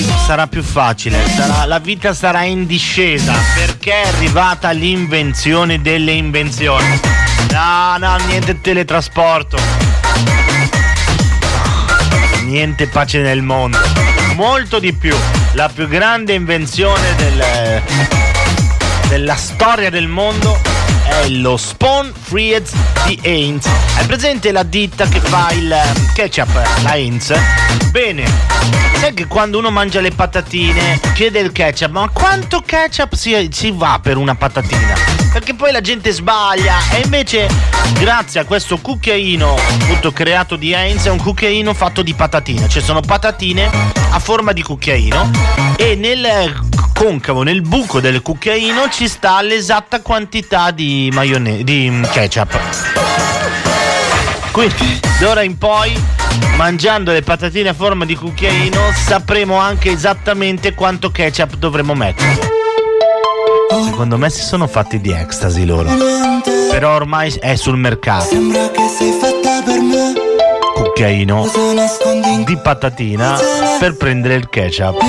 sarà più facile, sarà- la vita sarà in discesa perché è arrivata l'invenzione delle invenzioni. No, no, niente teletrasporto. Niente pace nel mondo. Molto di più. La più grande invenzione del- della storia del mondo è lo Spawn Fries di Heinz. Hai presente la ditta che fa il ehm, ketchup, la Heinz? Bene, sai che quando uno mangia le patatine chiede il ketchup, ma quanto ketchup si, si va per una patatina? Perché poi la gente sbaglia e invece grazie a questo cucchiaino appunto creato di Heinz è un cucchiaino fatto di patatine, cioè sono patatine a forma di cucchiaino e nel concavo, nel buco del cucchiaino ci sta l'esatta quantità di maionese, di mm, ketchup. Quindi d'ora in poi, mangiando le patatine a forma di cucchiaino, sapremo anche esattamente quanto ketchup dovremo mettere. Secondo me si sono fatti di ecstasy loro. Però ormai è sul mercato. Sembra che sei fatta per me Cucchiaino di patatina per prendere il ketchup.